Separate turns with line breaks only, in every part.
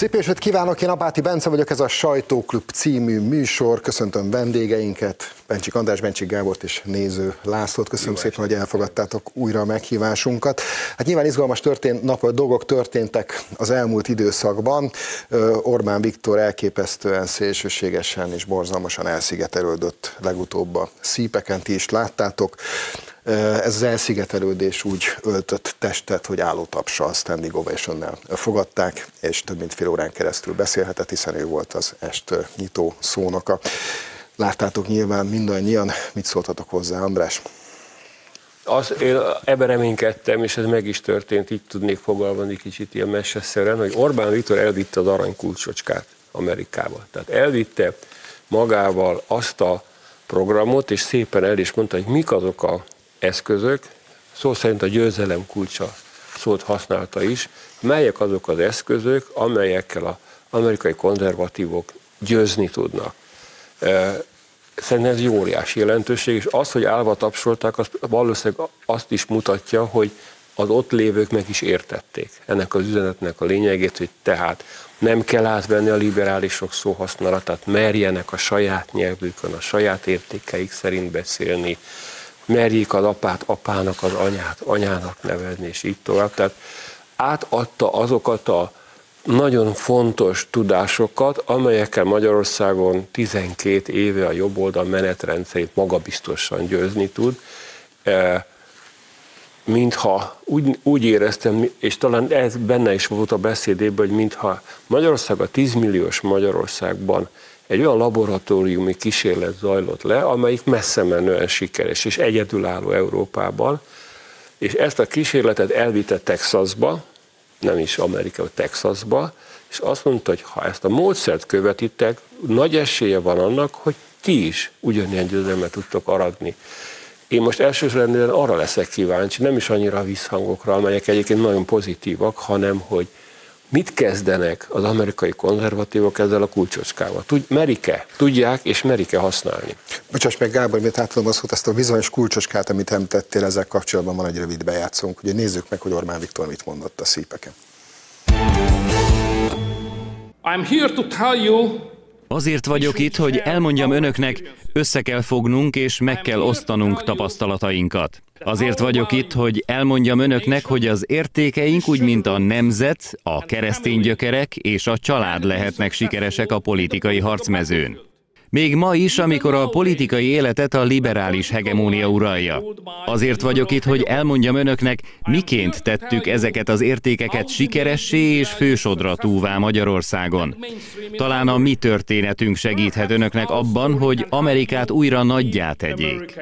Szép estét kívánok, én Apáti Bence vagyok, ez a Sajtóklub című műsor. Köszöntöm vendégeinket, Bencsik András, Bencsik Gábort és néző Lászlót. Köszönöm Jó szépen, hogy elfogadtátok újra a meghívásunkat. Hát nyilván izgalmas történt, nap, dolgok történtek az elmúlt időszakban. Orbán Viktor elképesztően szélsőségesen és borzalmasan elszigetelődött legutóbb a szípeken, ti is láttátok. Ez az elszigetelődés úgy öltött testet, hogy állótapsal standing ovation fogadták, és több mint fél órán keresztül beszélhetett, hiszen ő volt az est nyitó szónoka. Láttátok nyilván mindannyian, mit szóltatok hozzá, András?
Az, én ebben reménykedtem, és ez meg is történt, így tudnék fogalmazni kicsit ilyen meseszeren, hogy Orbán Viktor elvitte az aranykulcsocskát Amerikába. Tehát elvitte magával azt a programot, és szépen el is mondta, hogy mik azok a eszközök, szó szerint a győzelem kulcsa szót használta is, melyek azok az eszközök, amelyekkel az amerikai konzervatívok győzni tudnak. Szerintem ez óriási jelentőség, és az, hogy állva tapsolták, az valószínűleg azt is mutatja, hogy az ott lévők meg is értették ennek az üzenetnek a lényegét, hogy tehát nem kell átvenni a liberálisok szóhasználatát, merjenek a saját nyelvükön, a saját értékeik szerint beszélni, merjék az apát apának, az anyát anyának nevezni, és így tovább. Tehát átadta azokat a nagyon fontos tudásokat, amelyekkel Magyarországon 12 éve a jobb oldal menetrendszerét magabiztosan győzni tud, e, mintha úgy, úgy éreztem, és talán ez benne is volt a beszédében, hogy mintha Magyarország a 10 milliós Magyarországban egy olyan laboratóriumi kísérlet zajlott le, amelyik messze menően sikeres és egyedülálló Európában, és ezt a kísérletet elvitte Texasba, nem is Amerika, Texasba, és azt mondta, hogy ha ezt a módszert követitek, nagy esélye van annak, hogy ti is ugyanilyen győzelmet tudtok aradni. Én most elsősorban arra leszek kíváncsi, nem is annyira a visszhangokra, amelyek egyébként nagyon pozitívak, hanem hogy Mit kezdenek az amerikai konzervatívok ezzel a kulcsocskával? Tud, merike, tudják és merike használni?
Bocsáss meg Gábor, miért átadom azt, hogy ezt a bizonyos kulcsocskát, amit említettél, ezzel kapcsolatban van egy rövid bejátszónk. Ugye nézzük meg, hogy Orbán Viktor mit mondott a szípeken.
I'm here to tell you
Azért vagyok itt, hogy elmondjam önöknek, össze kell fognunk és meg kell osztanunk tapasztalatainkat. Azért vagyok itt, hogy elmondjam önöknek, hogy az értékeink úgy, mint a nemzet, a keresztény gyökerek és a család lehetnek sikeresek a politikai harcmezőn. Még ma is, amikor a politikai életet a liberális hegemónia uralja. Azért vagyok itt, hogy elmondjam önöknek, miként tettük ezeket az értékeket sikeressé és fősodratúvá Magyarországon. Talán a mi történetünk segíthet önöknek abban, hogy Amerikát újra nagyjá tegyék.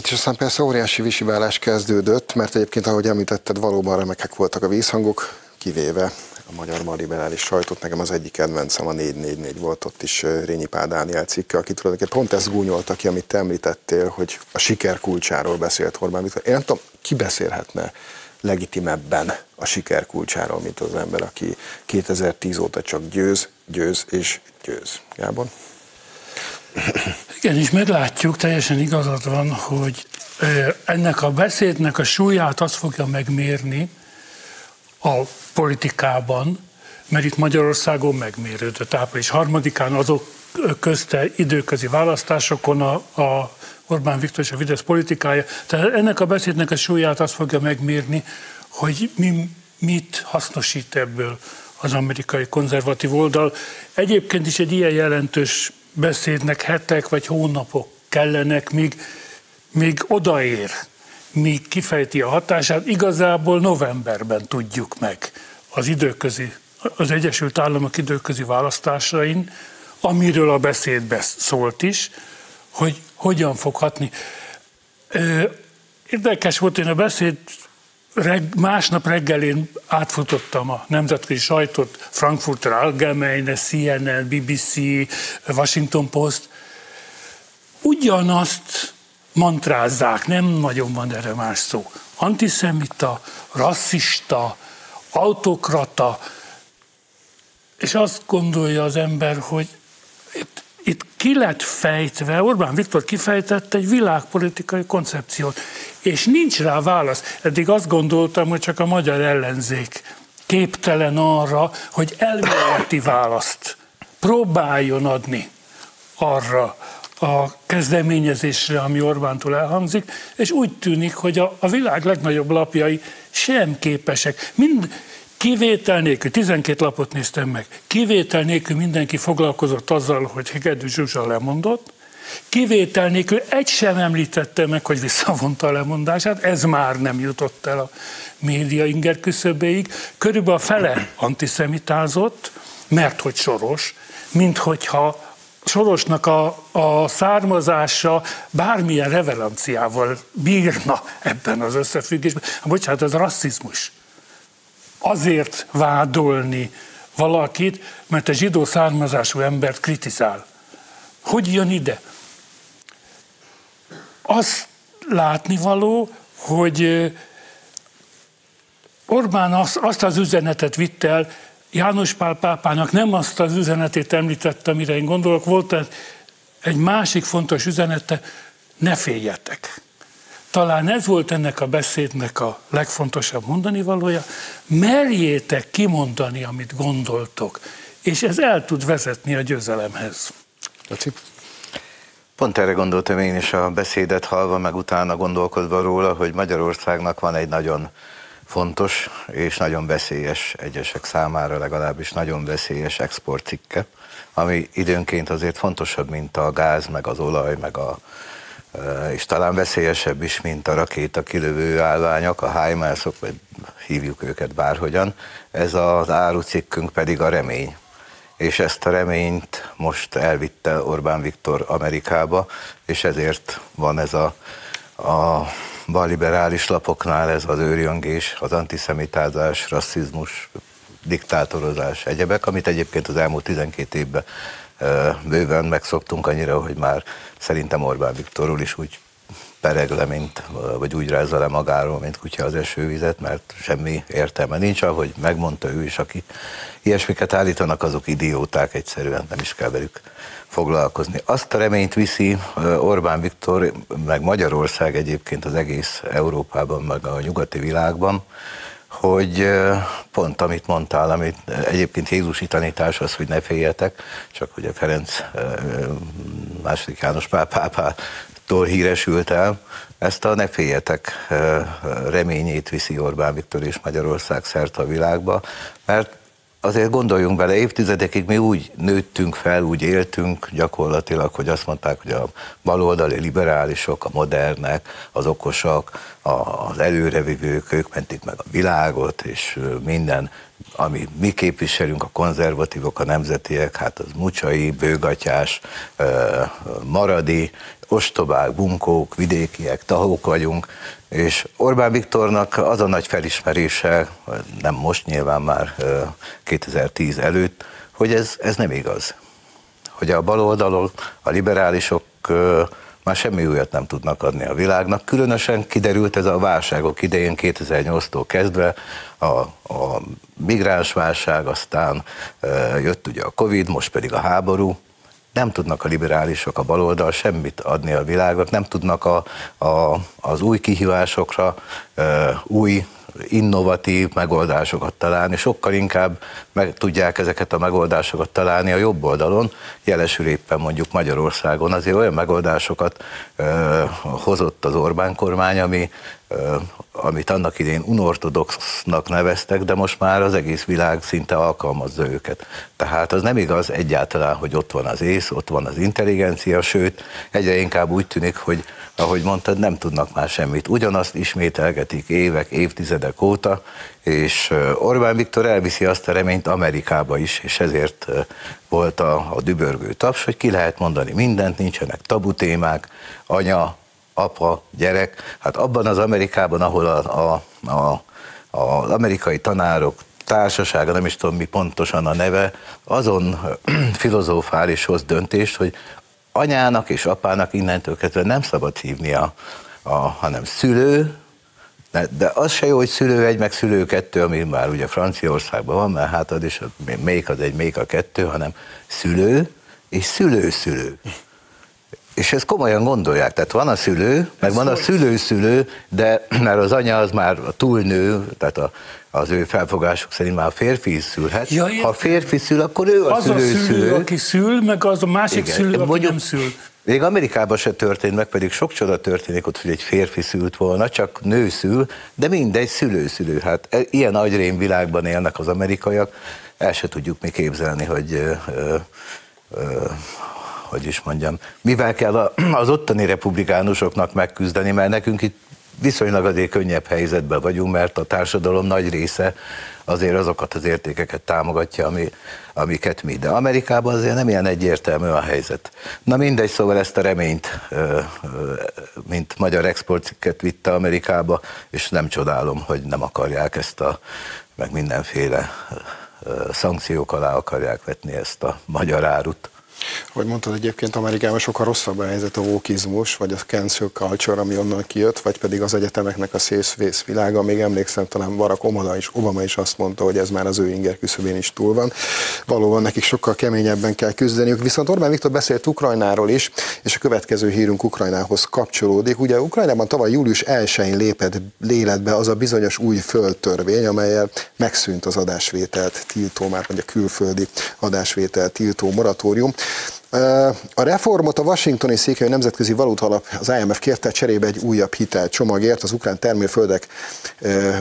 Hát és aztán persze óriási visibálás kezdődött, mert egyébként, ahogy említetted, valóban remekek voltak a vízhangok, kivéve a magyar ma liberális sajtót. Nekem az egyik kedvencem a 444 volt, ott is Rényi Pál Dániel cikke, aki tulajdonképpen pont ezt gúnyolta ki, amit te említettél, hogy a siker kulcsáról beszélt Orbán Viktor. Én nem tudom, ki beszélhetne legitimebben a siker kulcsáról, mint az ember, aki 2010 óta csak győz, győz és győz. Gábor?
Igen, és meglátjuk, teljesen igazad van, hogy ennek a beszédnek a súlyát azt fogja megmérni a politikában, mert itt Magyarországon megmérődött április harmadikán azok közte időközi választásokon a, a Orbán Viktor és a Fidesz politikája. Tehát ennek a beszédnek a súlyát azt fogja megmérni, hogy mi, mit hasznosít ebből az amerikai konzervatív oldal. Egyébként is egy ilyen jelentős beszédnek hetek vagy hónapok kellenek, míg, míg odaér, míg kifejti a hatását. Igazából novemberben tudjuk meg az időközi, az Egyesült Államok időközi választásain, amiről a beszédbe szólt is, hogy hogyan fog hatni. Érdekes volt, én a beszéd reg, másnap reggelén átfutottam a nemzetközi sajtót, Frankfurter Allgemeine, CNN, BBC, Washington Post. Ugyanazt mantrázzák, nem nagyon van erre más szó. Antiszemita, rasszista, autokrata, és azt gondolja az ember, hogy itt, itt ki lett fejtve, Orbán Viktor kifejtett egy világpolitikai koncepciót, és nincs rá válasz. Eddig azt gondoltam, hogy csak a magyar ellenzék képtelen arra, hogy elméleti választ próbáljon adni arra a kezdeményezésre, ami Orbántól elhangzik, és úgy tűnik, hogy a, a világ legnagyobb lapjai sem képesek. Mind, Kivétel nélkül, 12 lapot néztem meg, kivétel nélkül mindenki foglalkozott azzal, hogy Hegedű Zsuzsa lemondott, kivétel nélkül egy sem említette meg, hogy visszavonta a lemondását, ez már nem jutott el a média inger küszöbéig. Körülbelül a fele antiszemitázott, mert hogy soros, mint hogyha Sorosnak a, a származása bármilyen revelanciával bírna ebben az összefüggésben. Bocsánat, ez rasszizmus azért vádolni valakit, mert a zsidó származású embert kritizál. Hogy jön ide? Azt látnivaló, hogy Orbán azt az üzenetet vitt el, János Pál pápának nem azt az üzenetét említette, amire én gondolok, volt egy másik fontos üzenete, ne féljetek. Talán ez volt ennek a beszédnek a legfontosabb mondani valója. Merjétek kimondani, amit gondoltok, és ez el tud vezetni a győzelemhez.
Laci?
Pont erre gondoltam én is a beszédet hallva, meg utána gondolkodva róla, hogy Magyarországnak van egy nagyon fontos és nagyon veszélyes, egyesek számára legalábbis nagyon veszélyes exportcikke, ami időnként azért fontosabb, mint a gáz, meg az olaj, meg a és talán veszélyesebb is, mint a rakéta kilövő állványok, a HIMARS-ok, vagy hívjuk őket bárhogyan. Ez az árucikkünk pedig a remény. És ezt a reményt most elvitte Orbán Viktor Amerikába, és ezért van ez a, a balliberális lapoknál ez az őrjöngés, az antiszemitázás, rasszizmus, diktátorozás, egyebek, amit egyébként az elmúlt 12 évben bőven megszoktunk annyira, hogy már szerintem Orbán Viktorról is úgy pereg le, mint, vagy úgy rázza le magáról, mint kutya az esővizet, mert semmi értelme nincs, ahogy megmondta ő is, aki ilyesmiket állítanak, azok idióták, egyszerűen nem is kell velük foglalkozni. Azt a reményt viszi Orbán Viktor, meg Magyarország egyébként az egész Európában, meg a nyugati világban, hogy pont amit mondtál, amit egyébként Jézusi tanítás az, hogy ne féljetek, csak a Ferenc második János pápától híresült el, ezt a ne féljetek reményét viszi Orbán Viktor és Magyarország szerte a világba, mert azért gondoljunk bele, évtizedekig mi úgy nőttünk fel, úgy éltünk gyakorlatilag, hogy azt mondták, hogy a baloldali liberálisok, a modernek, az okosak, az előrevivők, ők mentik meg a világot, és minden, ami mi képviselünk, a konzervatívok, a nemzetiek, hát az mucsai, bőgatyás, maradi, ostobák, bunkók, vidékiek, tahók vagyunk, és Orbán Viktornak az a nagy felismerése, nem most nyilván már 2010 előtt, hogy ez, ez nem igaz. Hogy a baloldalon a liberálisok már semmi újat nem tudnak adni a világnak. Különösen kiderült ez a válságok idején 2008-tól kezdve, a, a migránsválság, aztán jött ugye a Covid, most pedig a háború, nem tudnak a liberálisok, a baloldal semmit adni a világnak, nem tudnak a, a, az új kihívásokra új innovatív megoldásokat találni, sokkal inkább meg tudják ezeket a megoldásokat találni a jobb oldalon, jelesül éppen mondjuk Magyarországon. Azért olyan megoldásokat ö, hozott az Orbán kormány, ami amit annak idén unortodoxnak neveztek, de most már az egész világ szinte alkalmazza őket. Tehát az nem igaz egyáltalán, hogy ott van az ész, ott van az intelligencia, sőt, egyre inkább úgy tűnik, hogy ahogy mondtad, nem tudnak már semmit. Ugyanazt ismételgetik évek, évtizedek óta, és Orbán Viktor elviszi azt a reményt Amerikába is, és ezért volt a, a dübörgő taps, hogy ki lehet mondani mindent, nincsenek tabu témák, anya, apa, gyerek. Hát abban az Amerikában, ahol a, a, a, az amerikai tanárok társasága, nem is tudom mi pontosan a neve, azon filozófális hoz döntést, hogy anyának és apának innentől kezdve nem szabad hívnia, a, hanem szülő, de, az se jó, hogy szülő egy, meg szülő kettő, ami már ugye Franciaországban van, mert hát az is, még az egy, még a kettő, hanem szülő, és szülő-szülő. És ezt komolyan gondolják, tehát van a szülő, meg van a szülő-szülő, de mert az anya az már a túlnő, tehát a, az ő felfogásuk szerint már a férfi is szülhet.
Ja,
ha a férfi szül, akkor ő a
Az a szülő,
szülő-szülő.
aki szül, meg az a másik
Igen.
szülő, aki
Mondjuk-
nem szül.
Még Amerikában se történt meg, pedig sok csoda történik ott, hogy egy férfi szült volna, csak nő szül, de mindegy, szülő-szülő. Hát e- ilyen agyrém világban élnek az amerikaiak, el se tudjuk mi képzelni, hogy ö, ö, ö, hogy is mondjam, mivel kell az ottani republikánusoknak megküzdeni, mert nekünk itt viszonylag azért könnyebb helyzetben vagyunk, mert a társadalom nagy része azért azokat az értékeket támogatja, ami, amiket mi. De Amerikában azért nem ilyen egyértelmű a helyzet. Na mindegy, szóval ezt a reményt, mint magyar exportcikket vitte Amerikába, és nem csodálom, hogy nem akarják ezt a, meg mindenféle szankciók alá akarják vetni ezt a magyar árut.
Ahogy mondtad, egyébként Amerikában sokkal rosszabb a helyzet a vókizmus, vagy a cancel culture, ami onnan kijött, vagy pedig az egyetemeknek a szészvész világa. Még emlékszem, talán Barack Obama is, Obama is azt mondta, hogy ez már az ő inger küszöbén is túl van. Valóban nekik sokkal keményebben kell küzdeniük. Viszont Orbán Viktor beszélt Ukrajnáról is, és a következő hírünk Ukrajnához kapcsolódik. Ugye Ukrajnában tavaly július 1-én lépett életbe az a bizonyos új földtörvény, amelyel megszűnt az adásvételt tiltó, már vagy a külföldi adásvételt tiltó moratórium. A reformot a washingtoni székely nemzetközi valutalap, az IMF kérte cserébe egy újabb hitelcsomagért. Az ukrán termőföldek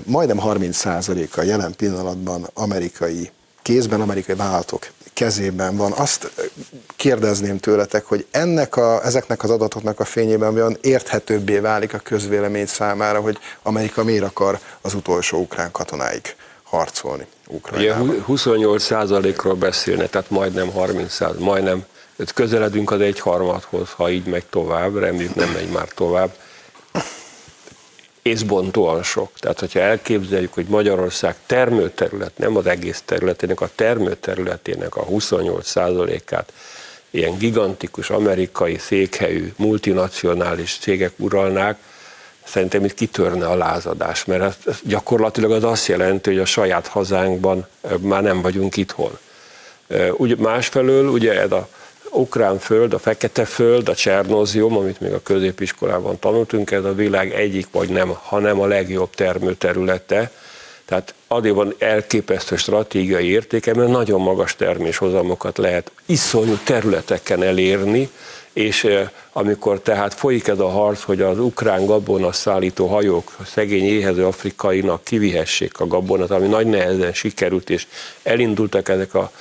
majdnem 30%-a jelen pillanatban amerikai kézben, amerikai vállalatok kezében van. Azt kérdezném tőletek, hogy ennek a, ezeknek az adatoknak a fényében olyan érthetőbbé válik a közvélemény számára, hogy Amerika miért akar az utolsó ukrán katonáig harcolni
Ugye
Ukrajnában.
28%-ról beszélne, tehát majdnem 30 százalék, majdnem, tehát közeledünk az egyharmadhoz, ha így megy tovább, reméljük nem megy már tovább. Észbontóan sok. Tehát, hogyha elképzeljük, hogy Magyarország termőterület, nem az egész területének, a termőterületének a 28%-át ilyen gigantikus amerikai székhelyű, multinacionális cégek uralnák, szerintem itt kitörne a lázadás, mert ez, gyakorlatilag az azt jelenti, hogy a saját hazánkban már nem vagyunk itthon. Úgy, másfelől ugye ez a ukrán föld, a fekete föld, a Csernózium, amit még a középiskolában tanultunk, ez a világ egyik, vagy nem, hanem a legjobb termőterülete. Tehát addig van elképesztő stratégiai értéke, mert nagyon magas terméshozamokat lehet iszonyú területeken elérni, és amikor tehát folyik ez a harc, hogy az ukrán gabona szállító hajók szegény éhező afrikainak kivihessék a gabonat, ami nagy nehezen sikerült, és elindultak ezek a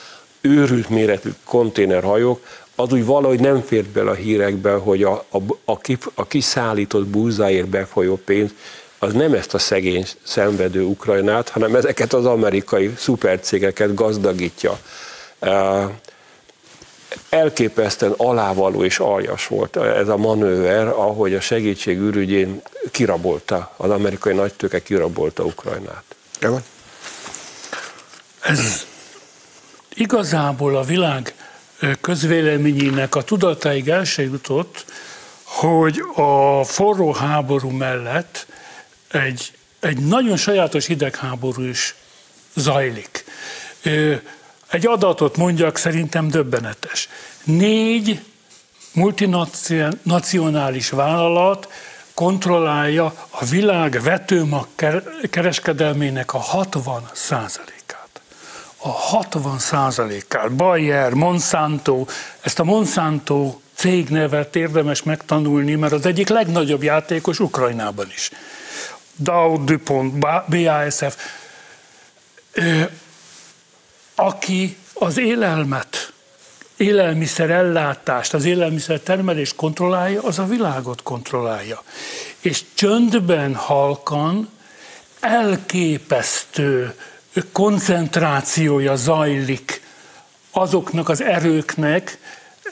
őrült méretű konténerhajók, az úgy valahogy nem fért bele a hírekbe, hogy a, a, a, ki, a kiszállított búzáért befolyó pénz, az nem ezt a szegény szenvedő Ukrajnát, hanem ezeket az amerikai szupercégeket gazdagítja. Elképesztően alávaló és aljas volt ez a manőver, ahogy a segítség ürügyén kirabolta, az amerikai nagytőke kirabolta Ukrajnát.
Evan?
Ez igazából a világ ö, közvéleményének a tudatáig el se jutott, hogy a forró háború mellett egy, egy nagyon sajátos hidegháború is zajlik. Egy adatot mondjak, szerintem döbbenetes. Négy multinacionális vállalat kontrollálja a világ vetőmag ker- kereskedelmének a 60 százalékát. A 60 százalékát. Bayer, Monsanto, ezt a Monsanto cégnevet érdemes megtanulni, mert az egyik legnagyobb játékos Ukrajnában is. Dow, DuPont, BASF, aki az élelmet, élelmiszer ellátást, az élelmiszer termelést kontrollálja, az a világot kontrollálja. És csöndben, halkan elképesztő koncentrációja zajlik azoknak az erőknek,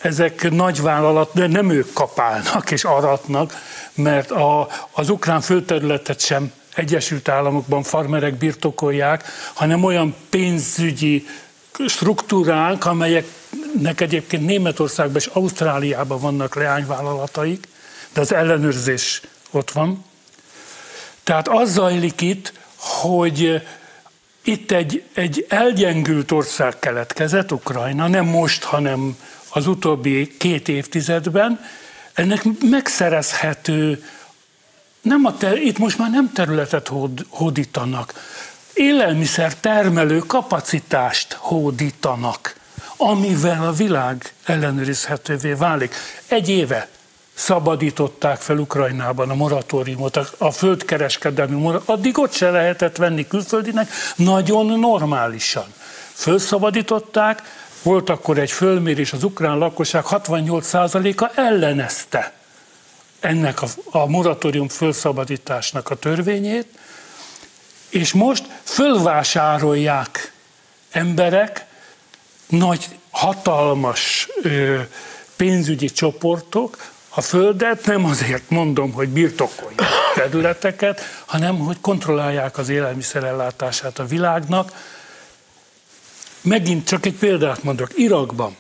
ezek nagyvállalat, de nem ők kapálnak és aratnak, mert a, az ukrán földterületet sem Egyesült Államokban farmerek birtokolják, hanem olyan pénzügyi struktúrák, amelyeknek egyébként Németországban és Ausztráliában vannak leányvállalataik, de az ellenőrzés ott van. Tehát az zajlik itt, hogy itt egy, egy elgyengült ország keletkezett, Ukrajna, nem most, hanem az utóbbi két évtizedben, ennek megszerezhető, nem a ter, itt most már nem területet hód, hódítanak, élelmiszer termelő kapacitást hódítanak, amivel a világ ellenőrizhetővé válik. Egy éve szabadították fel Ukrajnában a moratóriumot, a földkereskedelmi moratóriumot, addig ott se lehetett venni külföldinek, nagyon normálisan. Fölszabadították, volt akkor egy fölmérés, az ukrán lakosság 68%-a ellenezte ennek a, a moratórium fölszabadításnak a törvényét, és most fölvásárolják emberek nagy, hatalmas ö, pénzügyi csoportok a földet, nem azért mondom, hogy birtokolják területeket, hanem hogy kontrollálják az élelmiszerellátását a világnak. Megint csak egy példát mondok. Irakban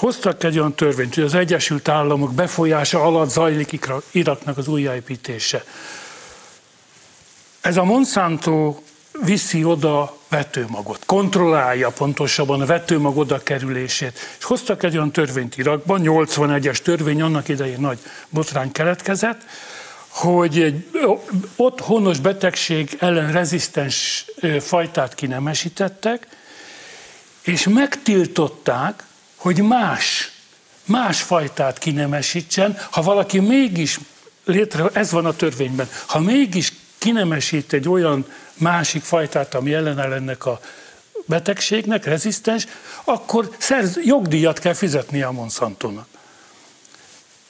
hoztak egy olyan törvényt, hogy az Egyesült Államok befolyása alatt zajlik Iraknak az újjáépítése. Ez a Monsanto viszi oda vetőmagot, kontrollálja pontosabban a vetőmag oda kerülését. És hoztak egy olyan törvényt Irakban, 81-es törvény, annak idején nagy botrány keletkezett, hogy egy ott honos betegség ellen rezisztens fajtát kinemesítettek, és megtiltották, hogy más, más fajtát kinemesítsen, ha valaki mégis létre, ez van a törvényben, ha mégis kinemesít egy olyan másik fajtát, ami ellenáll ennek a betegségnek, rezisztens, akkor szerz, jogdíjat kell fizetnie a Monsantónak.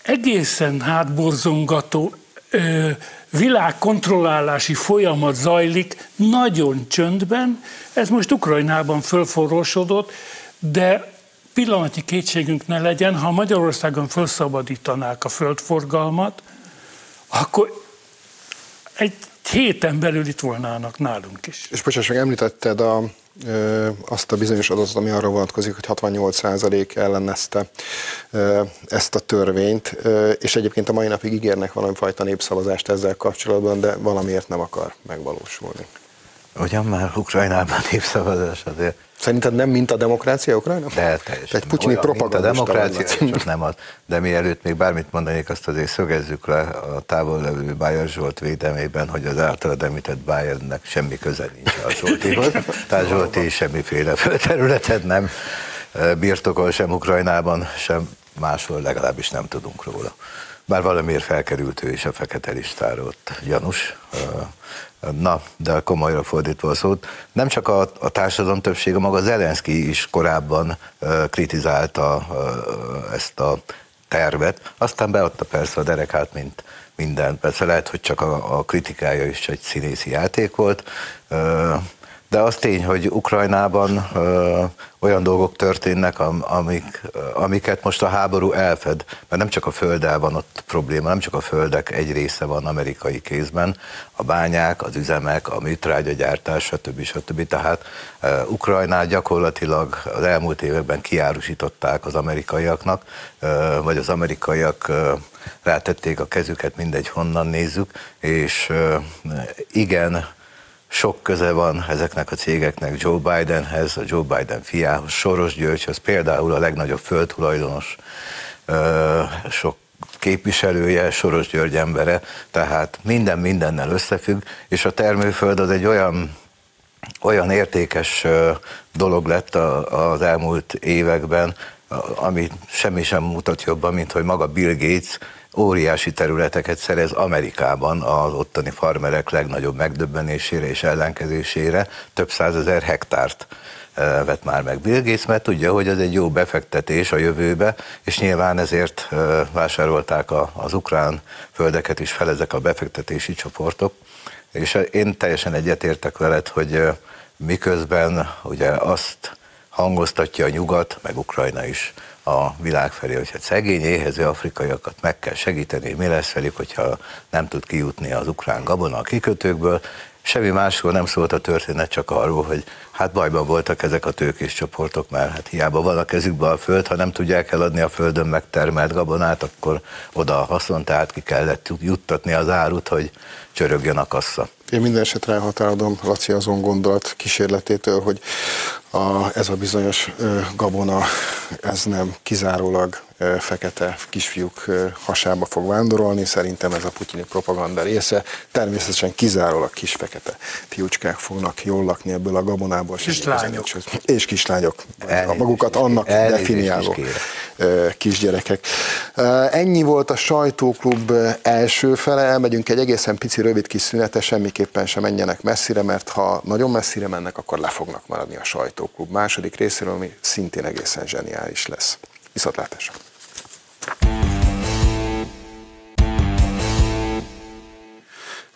Egészen hátborzongató ö, világkontrollálási folyamat zajlik nagyon csöndben, ez most Ukrajnában fölforrósodott, de pillanatnyi kétségünk ne legyen, ha Magyarországon felszabadítanák a földforgalmat, akkor egy héten belül itt volnának nálunk is.
És bocsáss meg, említetted a, azt a bizonyos adatot, ami arra vonatkozik, hogy 68% ellenezte ö, ezt a törvényt, és egyébként a mai napig ígérnek valami fajta népszavazást ezzel kapcsolatban, de valamiért nem akar megvalósulni.
Ugyan már Ukrajnában népszavazás azért
Szerinted nem mint a demokrácia Ukrajna?
De teljesen.
Egy putyini propaganda.
a demokrácia, csak nem az. De mielőtt még bármit mondanék, azt azért szögezzük le a távol levő Bájer Zsolt védelmében, hogy az általad említett Bayernnek semmi köze nincs a Zsoltihoz. Tehát Zsolti semmiféle földterületet nem birtokol sem Ukrajnában, sem máshol, legalábbis nem tudunk róla. Bár valamiért felkerült ő is a fekete listára ott Janus, Na, de komolyra fordítva a szót, nem csak a, a társadalom többsége, maga Zelenszky is korábban uh, kritizálta uh, ezt a tervet, aztán beadta persze a derekát, mint minden. Persze lehet, hogy csak a, a kritikája is egy színészi játék volt, uh, de az tény, hogy Ukrajnában ö, olyan dolgok történnek, am, amik, amiket most a háború elfed, mert nem csak a földdel van ott probléma, nem csak a földek egy része van amerikai kézben, a bányák, az üzemek, a műtrágyagyártás, stb. stb. Tehát ö, Ukrajnát gyakorlatilag az elmúlt években kiárusították az amerikaiaknak, ö, vagy az amerikaiak ö, rátették a kezüket, mindegy honnan nézzük, és ö, igen, sok köze van ezeknek a cégeknek Joe Bidenhez, a Joe Biden fiához, Soros Györgyhöz, például a legnagyobb földtulajdonos, sok képviselője, Soros György embere, tehát minden mindennel összefügg, és a termőföld az egy olyan, olyan értékes dolog lett az elmúlt években, ami semmi sem mutat jobban, mint hogy maga Bill Gates óriási területeket szerez Amerikában az ottani farmerek legnagyobb megdöbbenésére és ellenkezésére, több százezer hektárt eh, vett már meg Bill Gates, mert tudja, hogy ez egy jó befektetés a jövőbe, és nyilván ezért eh, vásárolták az ukrán földeket is fel ezek a befektetési csoportok, és én teljesen egyetértek veled, hogy eh, miközben ugye azt hangoztatja a nyugat, meg Ukrajna is, a világ felé, hogy hát szegény, éhező afrikaiakat meg kell segíteni, mi lesz velük, hogyha nem tud kijutni az ukrán gabona a kikötőkből. Semmi másról nem szólt a történet, csak arról, hogy hát bajban voltak ezek a tőkés csoportok, mert hát hiába van a kezükben a föld, ha nem tudják eladni a földön megtermelt gabonát, akkor oda a haszon, tehát ki kellett juttatni az árut, hogy csörögjön a kassa.
Én minden esetre elhatárolom Laci azon gondolat kísérletétől, hogy a, ez a bizonyos gabona, ez nem kizárólag fekete kisfiúk hasába fog vándorolni, szerintem ez a putyini propaganda része. Természetesen kizárólag kis fekete fiúcskák fognak jól lakni ebből a gabonából.
Kislányok.
És kislányok. a magukat annak definiáló kisgyerekek. Ennyi volt a sajtóklub első fele, elmegyünk egy egészen pici rövid kis szünete, semmiképpen sem menjenek messzire, mert ha nagyon messzire mennek, akkor le fognak maradni a sajtóklub második részéről, ami szintén egészen zseniális lesz. Viszontlátásra!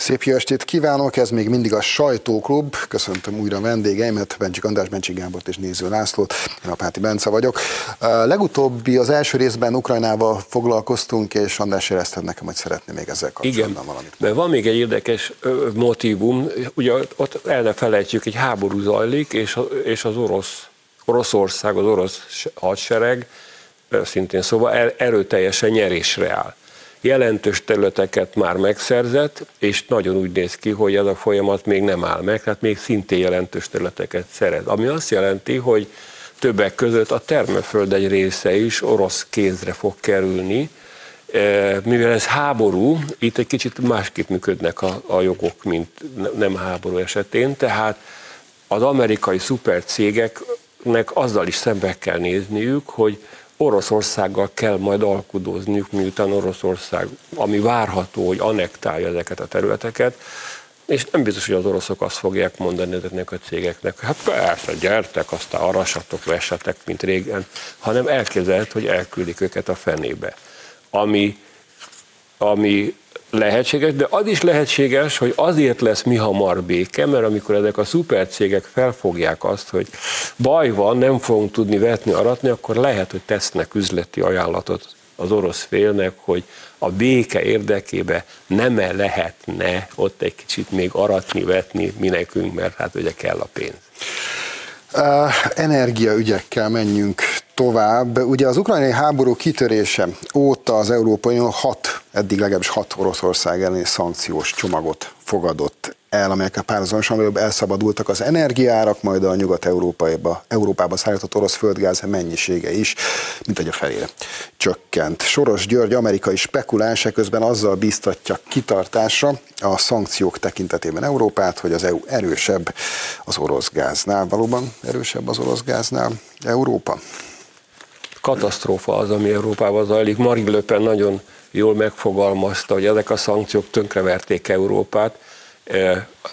Szép jó estét kívánok, ez még mindig a Sajtóklub. Köszöntöm újra vendégeimet, Bencsik András, Bencsik Gábort és Néző Lászlót. Én Apáti Bence vagyok. Legutóbbi az első részben Ukrajnával foglalkoztunk, és András érezted nekem, hogy szeretné még ezzel kapcsolatban
Igen,
valamit.
de van még egy érdekes motivum, ugye ott el ne felejtjük, egy háború zajlik, és, és az orosz, Oroszország, az orosz hadsereg szintén szóval erőteljesen nyerésre áll. Jelentős területeket már megszerzett, és nagyon úgy néz ki, hogy ez a folyamat még nem áll meg, tehát még szintén jelentős területeket szerez. Ami azt jelenti, hogy többek között a termőföld egy része is orosz kézre fog kerülni, mivel ez háború, itt egy kicsit másképp működnek a, a jogok, mint nem háború esetén, tehát az amerikai szupercégeknek azzal is szembe kell nézniük, hogy Oroszországgal kell majd alkudozniuk, miután Oroszország, ami várható, hogy anektálja ezeket a területeket, és nem biztos, hogy az oroszok azt fogják mondani ezeknek a cégeknek, hát persze, gyertek, aztán arasatok, vessetek, mint régen, hanem elképzelhet, hogy elküldik őket a fenébe. Ami, ami lehetséges, de az is lehetséges, hogy azért lesz mi hamar béke, mert amikor ezek a szupercégek felfogják azt, hogy baj van, nem fogunk tudni vetni, aratni, akkor lehet, hogy tesznek üzleti ajánlatot az orosz félnek, hogy a béke érdekébe nem -e lehetne ott egy kicsit még aratni, vetni mi nekünk, mert hát ugye kell a pénz.
Energiaügyekkel menjünk tovább. Ugye az ukrajnai háború kitörése óta az Európai Unió hat, eddig legalábbis hat Oroszország elleni szankciós csomagot fogadott el, amelyek párhuzamosan előbb elszabadultak az energiárak, majd a nyugat-európába Európába szállított orosz földgáz mennyisége is, mint egy a felére csökkent. Soros György amerikai spekuláns közben azzal bíztatja kitartásra a szankciók tekintetében Európát, hogy az EU erősebb az orosz gáznál. Valóban erősebb az orosz gáznál Európa?
Katasztrófa az, ami Európában zajlik. Marine Le Pen nagyon jól megfogalmazta, hogy ezek a szankciók tönkreverték Európát,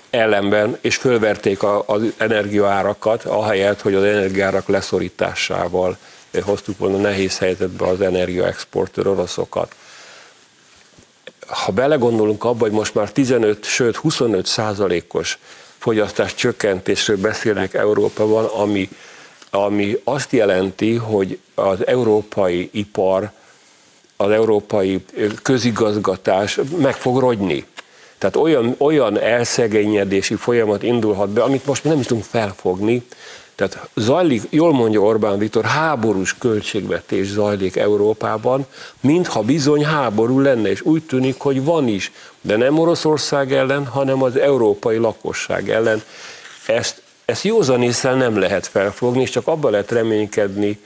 ellenben, és fölverték az energiaárakat, ahelyett, hogy az energiárak leszorításával hoztuk volna nehéz helyzetbe az energiaexportőr oroszokat. Ha belegondolunk abba, hogy most már 15, sőt 25 százalékos fogyasztás csökkentésről beszélnek Európában, ami, ami azt jelenti, hogy az európai ipar, az európai közigazgatás meg fog rogyni. Tehát olyan, olyan elszegényedési folyamat indulhat be, amit most nem is tudunk felfogni. Tehát zajlik, jól mondja Orbán Viktor, háborús költségvetés zajlik Európában, mintha bizony háború lenne, és úgy tűnik, hogy van is, de nem Oroszország ellen, hanem az európai lakosság ellen. Ezt, ezt józanésszel nem lehet felfogni, és csak abban lehet reménykedni,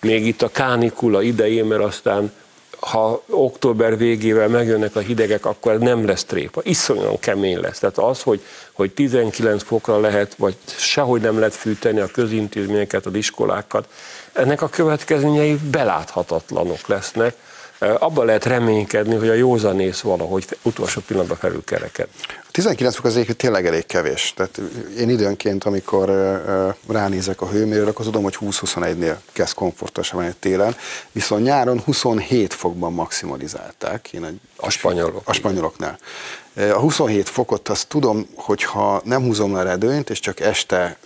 még itt a kánikula idején, mert aztán ha október végével megjönnek a hidegek, akkor nem lesz tréfa. Iszonyúan kemény lesz. Tehát az, hogy, hogy 19 fokra lehet, vagy sehogy nem lehet fűteni a közintézményeket, az iskolákat, ennek a következményei beláthatatlanok lesznek. Abban lehet reménykedni, hogy a józanész valahogy utolsó pillanatban felülkereked.
19 fok az egyébként tényleg elég kevés. Tehát én időnként, amikor ránézek a hőmérőre, akkor tudom, hogy 20-21-nél kezd komfortosan venni télen, viszont nyáron 27 fokban maximalizálták. Én egy,
a spanyolok.
A spanyoloknál. A 27 fokot azt tudom, hogy ha nem húzom le redőnyt, és csak este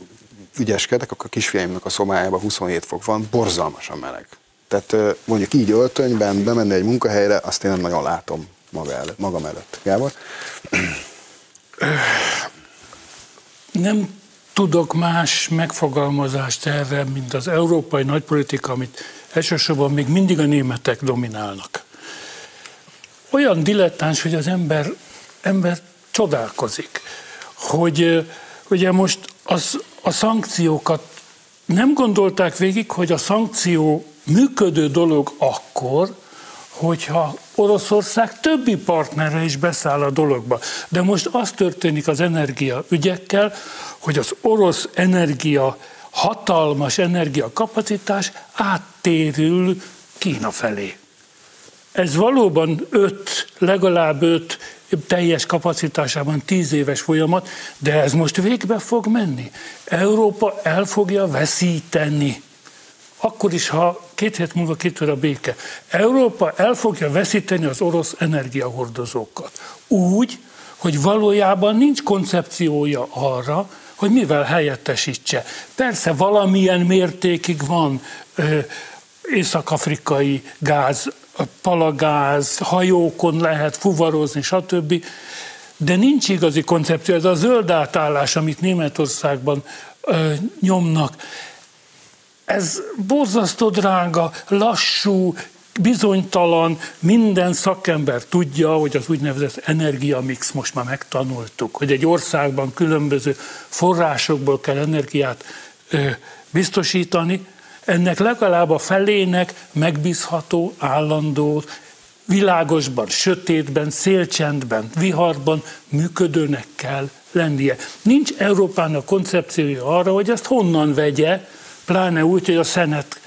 ügyeskedek, akkor a kisfiaimnak a szobájában 27 fok van, borzalmasan meleg. Tehát mondjuk így öltönyben bemenni egy munkahelyre, azt én nem nagyon látom maga előtt, magam előtt. Gábor?
Nem tudok más megfogalmazást erre, mint az európai nagypolitika, amit elsősorban még mindig a németek dominálnak. Olyan dilettáns, hogy az ember, ember csodálkozik. hogy ugye most az, a szankciókat nem gondolták végig, hogy a szankció működő dolog akkor, hogyha Oroszország többi partnere is beszáll a dologba. De most az történik az energia ügyekkel, hogy az orosz energia, hatalmas energiakapacitás áttérül Kína felé. Ez valóban öt, legalább öt teljes kapacitásában tíz éves folyamat, de ez most végbe fog menni. Európa el fogja veszíteni. Akkor is, ha két hét múlva kitör a béke. Európa el fogja veszíteni az orosz energiahordozókat. Úgy, hogy valójában nincs koncepciója arra, hogy mivel helyettesítse. Persze valamilyen mértékig van ö, észak-afrikai gáz palagáz, hajókon lehet fuvarozni, stb. De nincs igazi koncepció. Ez a zöld átállás, amit Németországban ö, nyomnak, ez borzasztó drága, lassú, bizonytalan, minden szakember tudja, hogy az úgynevezett energiamix most már megtanultuk, hogy egy országban különböző forrásokból kell energiát ö, biztosítani, ennek legalább a felének megbízható, állandó, világosban, sötétben, szélcsendben, viharban működőnek kell lennie. Nincs Európának koncepciója arra, hogy ezt honnan vegye, pláne úgy, hogy a szenet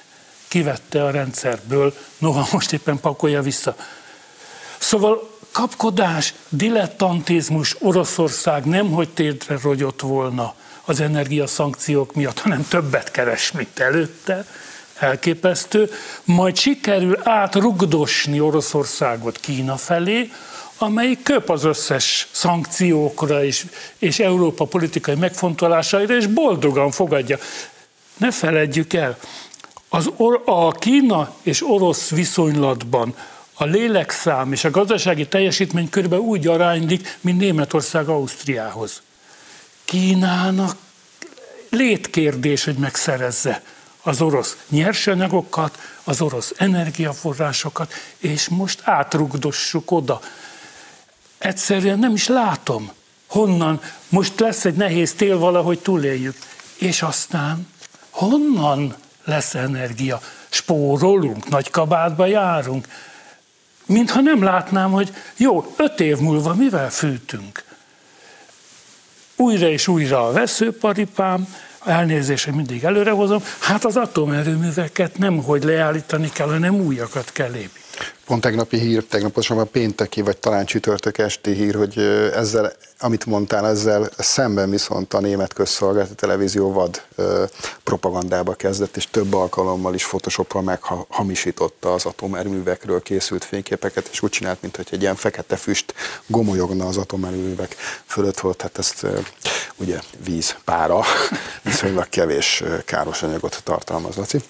kivette a rendszerből, noha most éppen pakolja vissza. Szóval kapkodás, dilettantizmus, Oroszország nem hogy térdre rogyott volna az energiaszankciók miatt, hanem többet keres, mint előtte, elképesztő, majd sikerül átrugdosni Oroszországot Kína felé, amely köp az összes szankciókra és, és Európa politikai megfontolásaira, és boldogan fogadja. Ne feledjük el, az or, a Kína és orosz viszonylatban a lélekszám és a gazdasági teljesítmény körülbelül úgy aránylik, mint Németország Ausztriához. Kínának létkérdés, hogy megszerezze az orosz nyersanyagokat, az orosz energiaforrásokat, és most átrugdossuk oda. Egyszerűen nem is látom, honnan, most lesz egy nehéz tél, valahogy túléljük. És aztán honnan lesz energia? Spórolunk, nagy kabátba járunk. Mintha nem látnám, hogy jó, öt év múlva mivel fűtünk? újra és újra a veszőparipám, elnézést, hogy mindig előrehozom, hát az atomerőműveket nem hogy leállítani kell, hanem újakat kell építeni.
Pont tegnapi hír, tegnap a pénteki, vagy talán csütörtök esti hír, hogy ezzel, amit mondtál, ezzel szemben viszont a német közszolgálati televízió vad propagandába kezdett, és több alkalommal is Photoshoppal meghamisította az atomerőművekről készült fényképeket, és úgy csinált, mintha egy ilyen fekete füst gomolyogna az atomerőművek fölött volt, hát ezt ugye víz, pára, viszonylag kevés káros anyagot tartalmaz, Laci.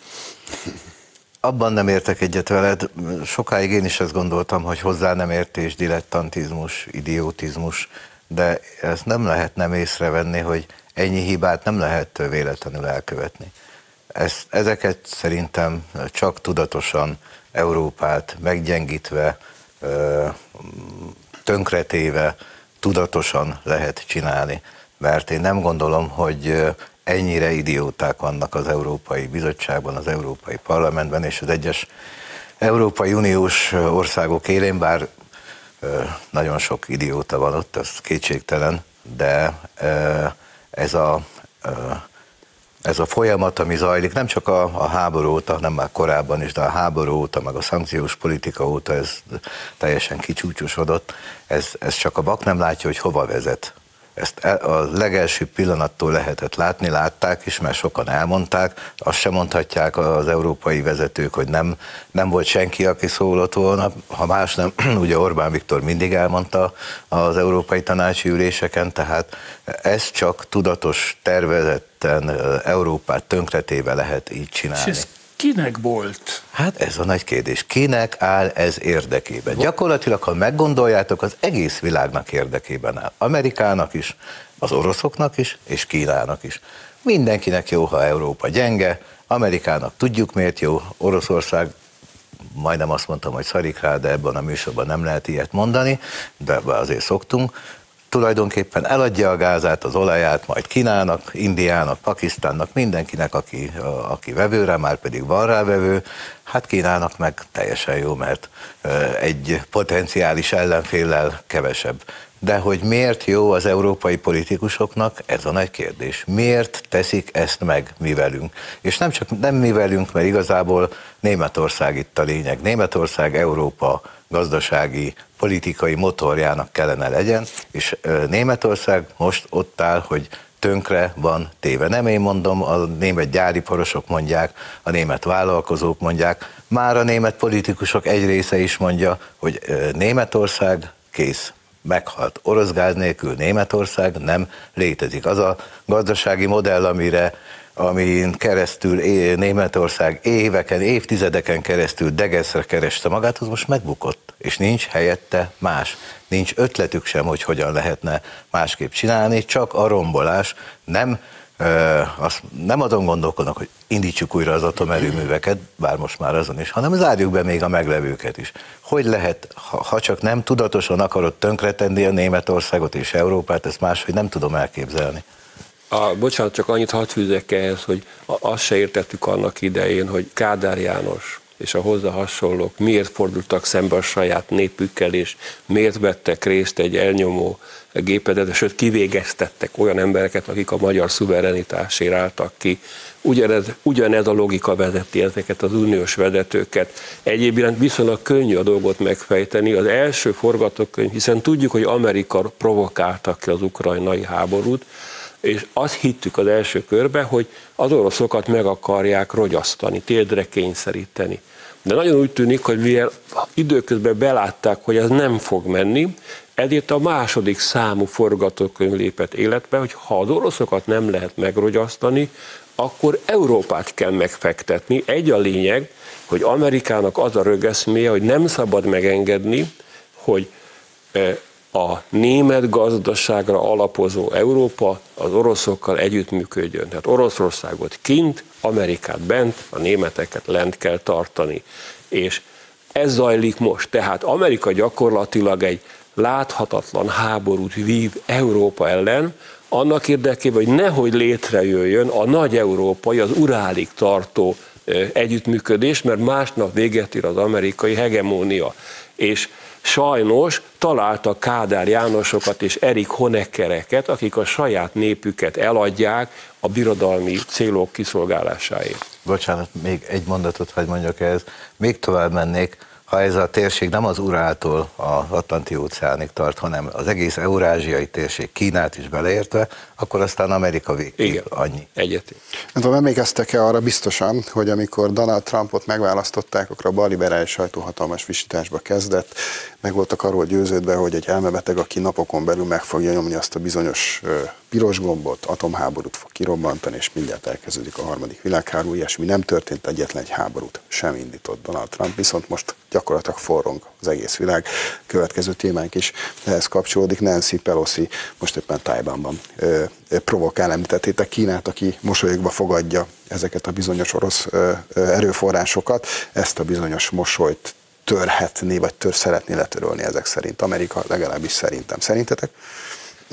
Abban nem értek egyet veled. Sokáig én is ezt gondoltam, hogy hozzá nem értés, dilettantizmus, idiotizmus, de ezt nem lehet nem észrevenni, hogy ennyi hibát nem lehet véletlenül elkövetni. Ezt, ezeket szerintem csak tudatosan Európát meggyengítve, tönkretéve, tudatosan lehet csinálni. Mert én nem gondolom, hogy ennyire idióták vannak az Európai Bizottságban, az Európai Parlamentben és az egyes Európai Uniós országok élén, bár nagyon sok idióta van ott, ez kétségtelen, de ez a, ez a folyamat, ami zajlik, nem csak a, a háború óta, hanem már korábban is, de a háború óta, meg a szankciós politika óta ez teljesen kicsúcsosodott, ez, ez csak a bak nem látja, hogy hova vezet ezt e, a legelső pillanattól lehetett látni, látták is, mert sokan elmondták. Azt sem mondhatják az európai vezetők, hogy nem, nem volt senki, aki szólott volna. Ha más nem, ugye Orbán Viktor mindig elmondta az európai tanácsi üléseken, tehát ez csak tudatos, tervezetten Európát tönkretéve lehet így csinálni. És ez
kinek volt?
Hát ez a nagy kérdés. Kinek áll ez érdekében? Gyakorlatilag, ha meggondoljátok, az egész világnak érdekében áll. Amerikának is, az oroszoknak is, és Kínának is. Mindenkinek jó, ha Európa gyenge, Amerikának tudjuk miért jó, Oroszország majdnem azt mondtam, hogy szarik rá, de ebben a műsorban nem lehet ilyet mondani, de azért szoktunk. Tulajdonképpen eladja a gázát, az olaját, majd Kínának, Indiának, Pakisztánnak, mindenkinek, aki, aki vevőre, már pedig van rá vevő, hát Kínának meg teljesen jó, mert egy potenciális ellenféllel kevesebb. De hogy miért jó az európai politikusoknak, ez a nagy kérdés. Miért teszik ezt meg mi velünk? És nem csak nem mi velünk, mert igazából Németország itt a lényeg. Németország Európa gazdasági, politikai motorjának kellene legyen, és Németország most ott áll, hogy tönkre van téve. Nem én mondom, a német gyáriparosok mondják, a német vállalkozók mondják, már a német politikusok egy része is mondja, hogy Németország kész, meghalt. Orosz gáz nélkül Németország nem létezik. Az a gazdasági modell, amire amin keresztül Németország éveken, évtizedeken keresztül degeszre kereste magát, az most megbukott, és nincs helyette más. Nincs ötletük sem, hogy hogyan lehetne másképp csinálni, csak a rombolás. Nem, azt, nem azon gondolkodnak, hogy indítsuk újra az atomerőműveket, bár most már azon is, hanem zárjuk be még a meglevőket is. Hogy lehet, ha, csak nem tudatosan akarod tönkretenni a Németországot és Európát, ezt máshogy nem tudom elképzelni.
A, bocsánat, csak annyit hadd fűzek ehhez, hogy azt se értettük annak idején, hogy Kádár János és a hozzá hasonlók miért fordultak szembe a saját népükkel, és miért vettek részt egy elnyomó gépedet, sőt kivégeztettek olyan embereket, akik a magyar szuverenitásért álltak ki. Ugyanez, ugyanez a logika vezeti ezeket az uniós vezetőket. Egyébként viszonylag könnyű a dolgot megfejteni. Az első forgatókönyv, hiszen tudjuk, hogy Amerika provokálta ki az ukrajnai háborút, és azt hittük az első körben, hogy az oroszokat meg akarják rogyasztani, térdre kényszeríteni. De nagyon úgy tűnik, hogy mivel időközben belátták, hogy ez nem fog menni, ezért a második számú forgatókönyv lépett életbe, hogy ha az oroszokat nem lehet megrogyasztani, akkor Európát kell megfektetni. Egy a lényeg, hogy Amerikának az a rögeszméje, hogy nem szabad megengedni, hogy eh, a német gazdaságra alapozó Európa az oroszokkal együttműködjön. Tehát Oroszországot kint, Amerikát bent, a németeket lent kell tartani. És ez zajlik most. Tehát Amerika gyakorlatilag egy láthatatlan háborút vív Európa ellen, annak érdekében, hogy nehogy létrejöjjön a nagy európai, az urálig tartó együttműködés, mert másnap véget ír az amerikai hegemónia. És sajnos találtak Kádár Jánosokat és Erik Honeckereket, akik a saját népüket eladják a birodalmi célok kiszolgálásáért.
Bocsánat, még egy mondatot hagy mondjak ez. Még tovább mennék, ha ez a térség nem az Uráltól az Atlanti óceánig tart, hanem az egész eurázsiai térség, Kínát is beleértve, akkor aztán Amerika végképp Igen, annyi.
Egyetén.
Nem tudom, emlékeztek-e arra biztosan, hogy amikor Donald Trumpot megválasztották, akkor a balliberális sajtó hatalmas visításba kezdett, meg voltak arról győződve, hogy egy elmebeteg, aki napokon belül meg fogja nyomni azt a bizonyos piros gombot, atomháborút fog kirobbantani, és mindjárt elkezdődik a harmadik világháború, ilyesmi nem történt, egyetlen egy háborút sem indított Donald Trump, viszont most gyakorlatilag forrong az egész világ. Következő témánk is ehhez kapcsolódik. Nancy Pelosi most éppen Tajbanban provokál, említettétek Kínát, aki mosolyogva fogadja ezeket a bizonyos orosz erőforrásokat, ezt a bizonyos mosolyt törhetné, vagy tör szeretné letörölni ezek szerint. Amerika legalábbis szerintem. Szerintetek?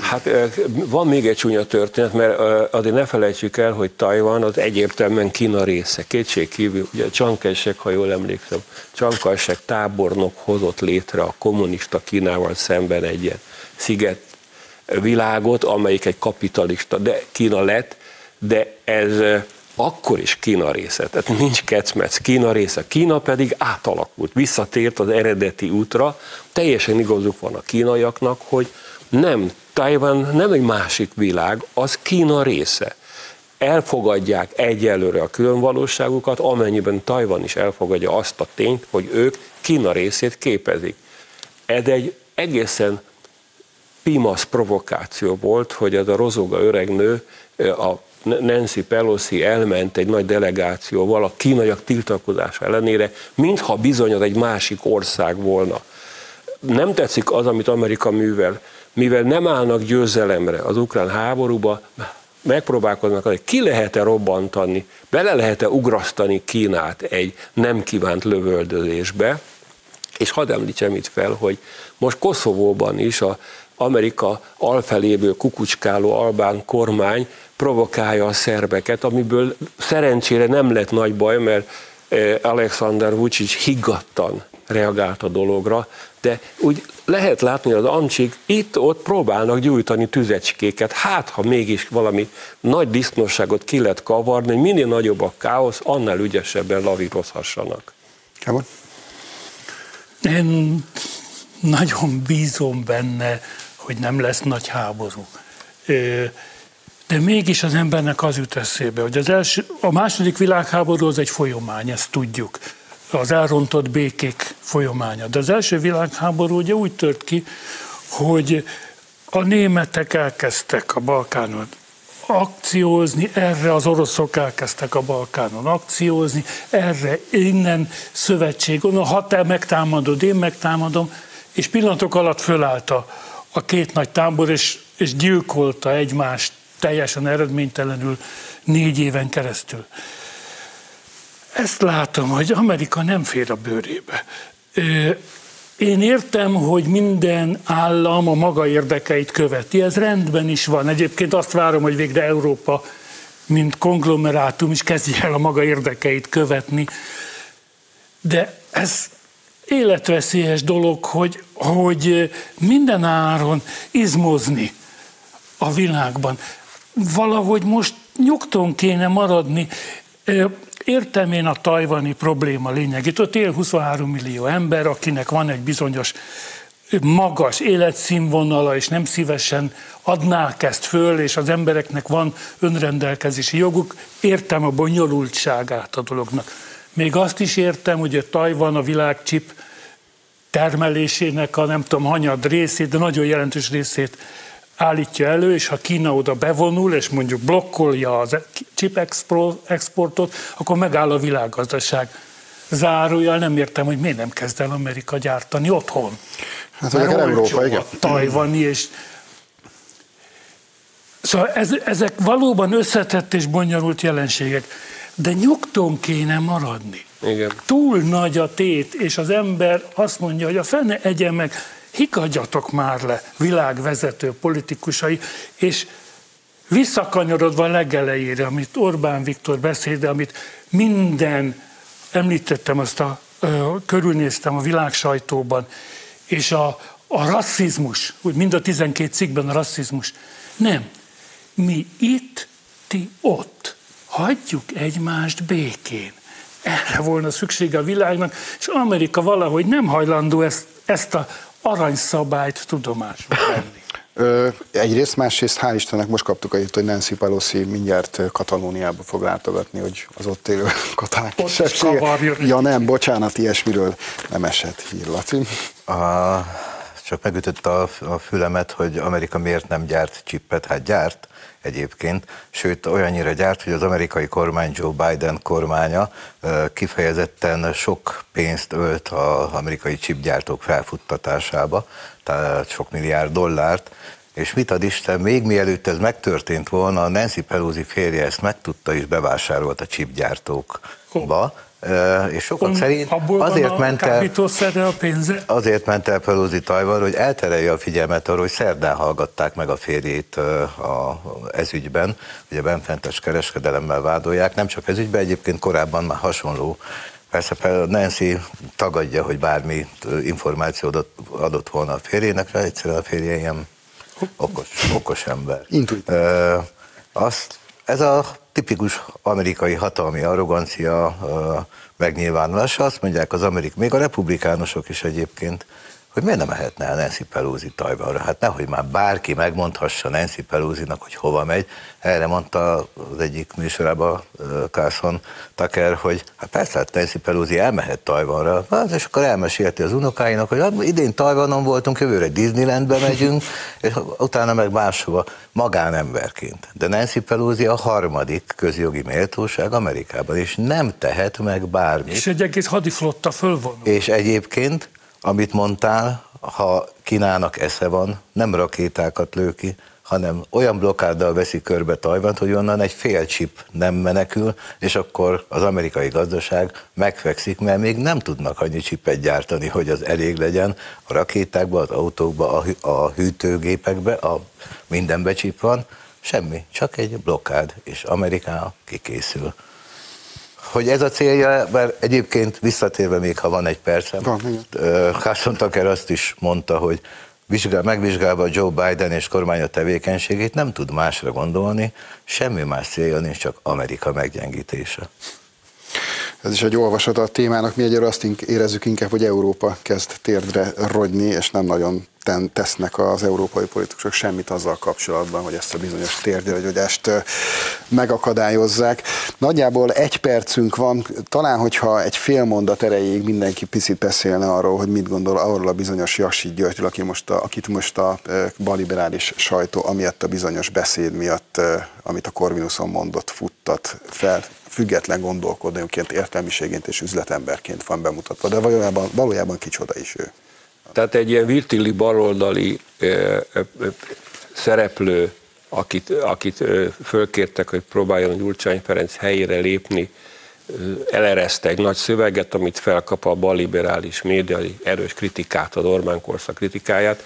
Hát van még egy csúnya történet, mert azért ne felejtsük el, hogy Tajvan az egyértelműen Kína része. Kétség kívül, ugye Csankesek, ha jól emlékszem, Csankesek tábornok hozott létre a kommunista Kínával szemben egy ilyen sziget világot, amelyik egy kapitalista, de Kína lett, de ez akkor is Kína része, tehát nincs kecmec, Kína része. Kína pedig átalakult, visszatért az eredeti útra. Teljesen igazuk van a kínaiaknak, hogy nem, Taiwan nem egy másik világ, az Kína része. Elfogadják egyelőre a különvalóságukat, amennyiben Tajvan is elfogadja azt a tényt, hogy ők Kína részét képezik. Ez egy egészen pimasz provokáció volt, hogy ez a rozoga öregnő a Nancy Pelosi elment egy nagy delegációval a kínaiak tiltakozása ellenére, mintha bizony az egy másik ország volna. Nem tetszik az, amit Amerika művel, mivel nem állnak győzelemre az ukrán háborúba, megpróbálkoznak, hogy ki lehet-e robbantani, bele lehet-e ugrasztani Kínát egy nem kívánt lövöldözésbe, és hadd említsem itt fel, hogy most Koszovóban is a Amerika alfeléből kukucskáló albán kormány provokálja a szerbeket, amiből szerencsére nem lett nagy baj, mert eh, Alexander Vucic higgadtan reagált a dologra, de úgy lehet látni, hogy az amcsik itt-ott próbálnak gyújtani tüzecskéket, hát ha mégis valami nagy disznóságot ki lehet kavarni, hogy minél nagyobb a káosz, annál ügyesebben lavírozhassanak.
Kábor?
Én nagyon bízom benne, hogy nem lesz nagy háború. De mégis az embernek az jut eszébe, hogy az első, a második világháború az egy folyamány, ezt tudjuk az elrontott békék folyamánya. De az első világháború ugye úgy tört ki, hogy a németek elkezdtek a Balkánon akciózni, erre az oroszok elkezdtek a Balkánon akciózni, erre innen szövetség, ha te megtámadod, én megtámadom, és pillanatok alatt fölállt a, a két nagy tábor, és, és gyilkolta egymást teljesen eredménytelenül négy éven keresztül. Ezt látom, hogy Amerika nem fér a bőrébe. Én értem, hogy minden állam a maga érdekeit követi, ez rendben is van. Egyébként azt várom, hogy végre Európa, mint konglomerátum is kezdje el a maga érdekeit követni. De ez életveszélyes dolog, hogy, hogy minden áron izmozni a világban. Valahogy most nyugton kéne maradni. Értem én a tajvani probléma lényegét. Ott él 23 millió ember, akinek van egy bizonyos magas életszínvonala, és nem szívesen adnák ezt föl, és az embereknek van önrendelkezési joguk. Értem a bonyolultságát a dolognak. Még azt is értem, hogy a Tajvan a világcsip termelésének a nem tudom, hanyad részét, de nagyon jelentős részét állítja elő, és ha Kína oda bevonul, és mondjuk blokkolja az chip exportot, akkor megáll a világgazdaság. Zárójel nem értem, hogy miért nem kezd el Amerika gyártani otthon.
Hát, hogy Európa, igen.
Tajvani és Szóval ez, ezek valóban összetett és bonyolult jelenségek, de nyugton kéne maradni.
Igen.
Túl nagy a tét, és az ember azt mondja, hogy a fene egyen meg, hikadjatok már le, világvezető politikusai, és visszakanyarodva a legelejére, amit Orbán Viktor beszéde, amit minden, említettem azt a, körülnéztem a világ sajtóban, és a, a rasszizmus, úgy mind a 12 cikkben a rasszizmus. Nem. Mi itt, ti ott. Hagyjuk egymást békén. Erre volna szüksége a világnak, és Amerika valahogy nem hajlandó ezt, ezt a aranyszabályt tudomásba venni.
Ö, egyrészt, másrészt hál' Istennek most kaptuk a itt, hogy Nancy Pelosi mindjárt Katalóniába fog látogatni, hogy az ott élő katalák kisebbsége. Ja nem, bocsánat, ilyesmiről nem esett hír, Laci.
A, csak megütött a, a fülemet, hogy Amerika miért nem gyárt csippet, hát gyárt egyébként, sőt olyannyira gyárt, hogy az amerikai kormány Joe Biden kormánya kifejezetten sok pénzt ölt az amerikai chipgyártók felfuttatásába, tehát sok milliárd dollárt, és mit ad Isten, még mielőtt ez megtörtént volna, a Nancy Pelosi férje ezt megtudta és bevásárolt a chipgyártókba, és sokak On, szerint azért ment, el,
a pénze?
azért ment el Pelosi Tajvan, hogy elterelje a figyelmet arról, hogy szerdán hallgatták meg a férjét a, ezügyben, ugye benfentes kereskedelemmel vádolják, nem csak ezügyben, egyébként korábban már hasonló Persze Nancy tagadja, hogy bármi információt adott, volna a férjének, de egyszerűen a férje ilyen okos, okos ember.
Intuitív.
Azt, ez a tipikus amerikai hatalmi arrogancia megnyilvánulása, azt mondják az amerikai, még a republikánusok is egyébként, hogy miért nem mehetne el Nancy Pelosi Tajvanra? Hát nehogy már bárki megmondhassa Nancy Pelosi-nak, hogy hova megy. Erre mondta az egyik műsorában Carson Tucker, hogy hát persze, hát Nancy Pelosi elmehet Tajvanra, hát, és akkor elmesélti az unokáinak, hogy hát idén Tajvanon voltunk, jövőre Disneylandbe megyünk, és utána meg máshova magánemberként. De Nancy Pelosi a harmadik közjogi méltóság Amerikában, és nem tehet meg bármit.
És egy egész hadiflotta fölvonul.
És egyébként amit mondtál, ha Kínának esze van, nem rakétákat lő ki, hanem olyan blokkáddal veszi körbe Tajvant, hogy onnan egy fél chip nem menekül, és akkor az amerikai gazdaság megfekszik, mert még nem tudnak annyi csipet gyártani, hogy az elég legyen a rakétákba, az autókba, a, hűtőgépekbe, a mindenbe csip van, semmi, csak egy blokkád, és Amerika kikészül. Hogy ez a célja, mert egyébként visszatérve még, ha van egy percem, Hasson Tucker azt is mondta, hogy vizsgál, megvizsgálva Joe Biden és kormánya tevékenységét nem tud másra gondolni, semmi más célja nincs, csak Amerika meggyengítése.
Ez is egy olvasata a témának. Mi egyre azt érezzük inkább, hogy Európa kezd térdre rogyni, és nem nagyon tesznek az európai politikusok semmit azzal kapcsolatban, hogy ezt a bizonyos térgyelgyógyást megakadályozzák. Nagyjából egy percünk van, talán hogyha egy fél mondat erejéig mindenki picit beszélne arról, hogy mit gondol arról a bizonyos Jassi Györgyről, aki most a, akit most a baliberális sajtó, amiatt a bizonyos beszéd miatt, amit a Corvinuson mondott, futtat fel, független gondolkodóként, értelmiségént és üzletemberként van bemutatva, de valójában, valójában kicsoda is ő.
Tehát egy ilyen virtili baloldali ö, ö, szereplő, akit, akit fölkértek, hogy próbáljon Gyurcsány Ferenc helyére lépni, elereszte egy nagy szöveget, amit felkap a balliberális média, erős kritikát, az Orbán korszak kritikáját.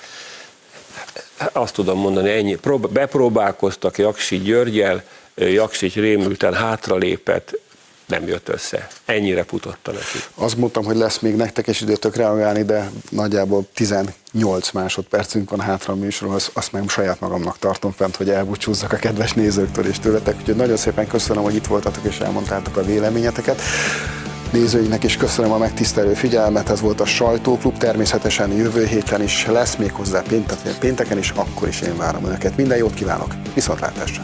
Azt tudom mondani, ennyi. Bepróbálkoztak Jaksi Györgyel, Jaksics rémülten hátralépett, nem jött össze. Ennyire futotta neki.
Azt mondtam, hogy lesz még nektek is időtök reagálni, de nagyjából 18 másodpercünk van hátra a műsorhoz, azt meg saját magamnak tartom fent, hogy elbúcsúzzak a kedves nézőktől és tőletek. Úgyhogy nagyon szépen köszönöm, hogy itt voltatok és elmondtátok a véleményeteket nézőinek is köszönöm a megtisztelő figyelmet, ez volt a Sajtóklub, természetesen jövő héten is lesz, még hozzá pénteken is, akkor is én várom Önöket. Minden jót kívánok, viszontlátásra!